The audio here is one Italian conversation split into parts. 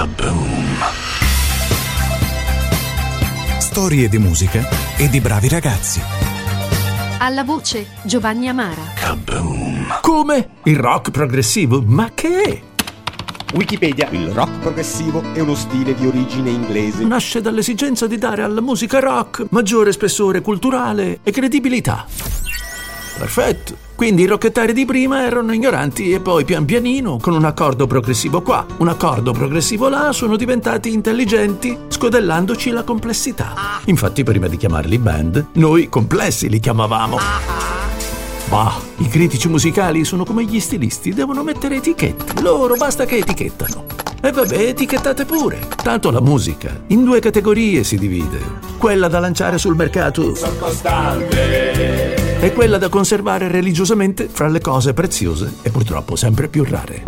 Kaboom! Storie di musica e di bravi ragazzi. Alla voce Giovanni Amara. Kaboom! Come? Il rock progressivo? Ma che è? Wikipedia, il rock progressivo è uno stile di origine inglese. Nasce dall'esigenza di dare alla musica rock maggiore spessore culturale e credibilità. Perfetto. Quindi i rocchettari di prima erano ignoranti e poi pian pianino, con un accordo progressivo qua, un accordo progressivo là, sono diventati intelligenti, scodellandoci la complessità. Infatti prima di chiamarli band, noi complessi li chiamavamo. Bah, i critici musicali sono come gli stilisti, devono mettere etichette. Loro basta che etichettano. E vabbè, etichettate pure. Tanto la musica in due categorie si divide. Quella da lanciare sul mercato e quella da conservare religiosamente fra le cose preziose e purtroppo sempre più rare.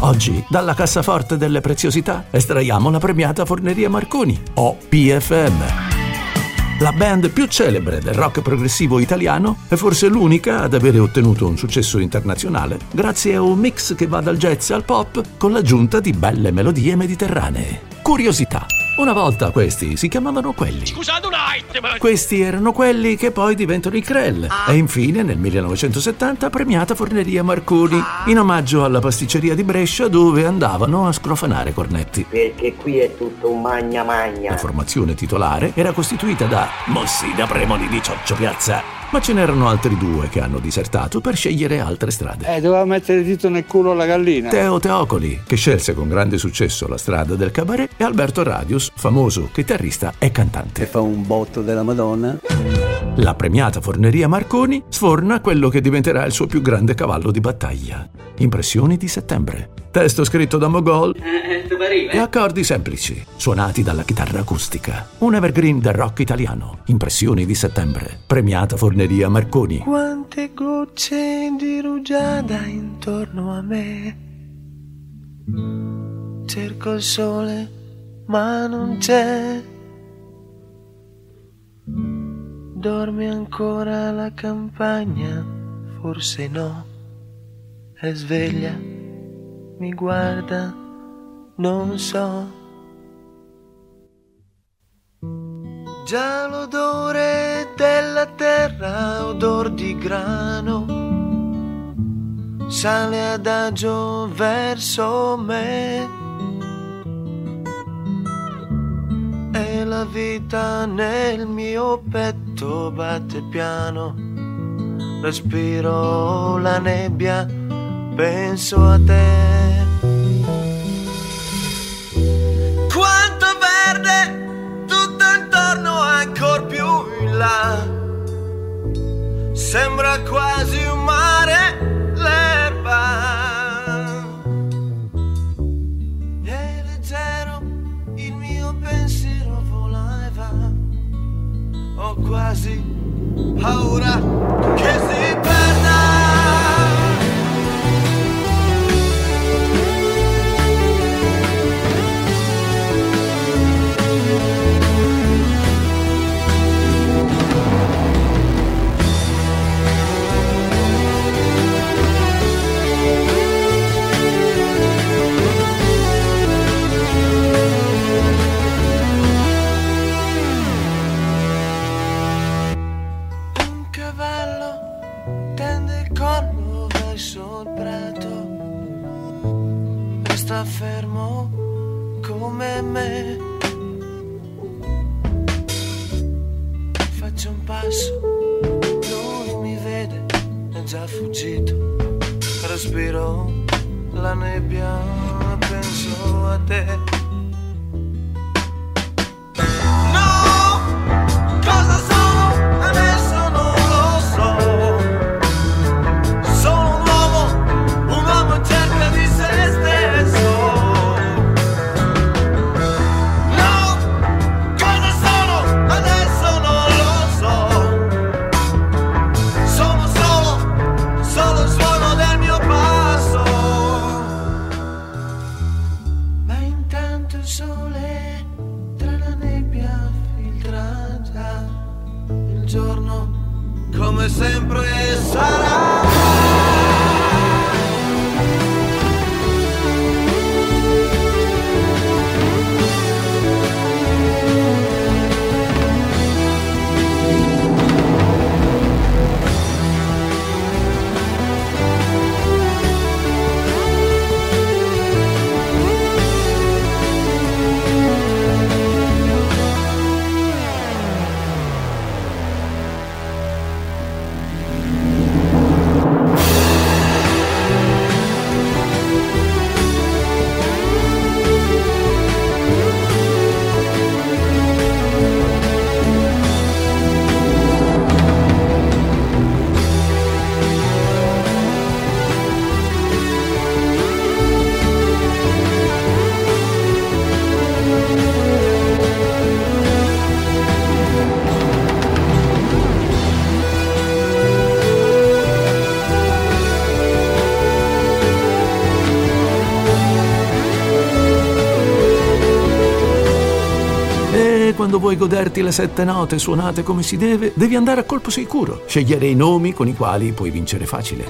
Oggi, dalla cassaforte delle preziosità, estraiamo la premiata Forneria Marconi, o PFM. La band più celebre del rock progressivo italiano è forse l'unica ad avere ottenuto un successo internazionale grazie a un mix che va dal jazz al pop con l'aggiunta di belle melodie mediterranee. Curiosità. Una volta questi si chiamavano quelli. Scusate un attimo! Questi erano quelli che poi diventano i Krell. E infine, nel 1970, premiata Forneria Marconi, in omaggio alla pasticceria di Brescia dove andavano a scrofanare cornetti. perché qui è tutto un magna magna. La formazione titolare era costituita da Mossina Premoli di Cioccio Piazza, ma ce n'erano altri due che hanno disertato per scegliere altre strade. Eh, doveva mettere il dito nel culo alla gallina. Teo Teocoli, che scelse con grande successo la strada del cabaret, e Alberto Radius, famoso chitarrista e cantante. fa un botto della Madonna. La premiata Forneria Marconi sforna quello che diventerà il suo più grande cavallo di battaglia. Impressioni di settembre. Testo scritto da Mogol e accordi semplici, suonati dalla chitarra acustica. Un evergreen del rock italiano. Impressioni di settembre. Premiata Forneria Marconi. Quante gocce di rugiada intorno a me. Cerco il sole, ma non c'è. Dorme ancora la campagna? Forse no. È sveglia, mi guarda, non so. Già l'odore della terra, odor di grano, sale adagio verso me. E la vita nel mio petto batte piano, respiro la nebbia, penso a te. quoi resta fermo come me. Faccio un passo, lui mi vede, è già fuggito. Respiro la nebbia, penso a te. Quando vuoi goderti le sette note suonate come si deve, devi andare a colpo sicuro. Scegliere i nomi con i quali puoi vincere facile.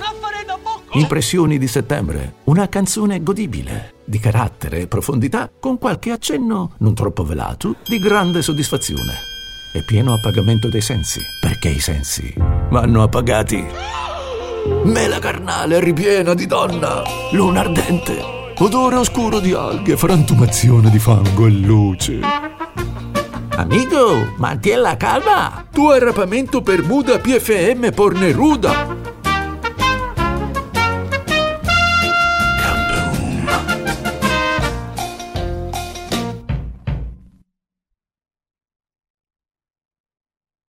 Impressioni di settembre. Una canzone godibile, di carattere e profondità, con qualche accenno, non troppo velato, di grande soddisfazione. E pieno appagamento dei sensi, perché i sensi vanno appagati. Mela carnale ripiena di donna, luna ardente, odore oscuro di alghe, frantumazione di fango e luce. Amico, mantieni la calma! Tuo arrapamento per muda PFM porneruda!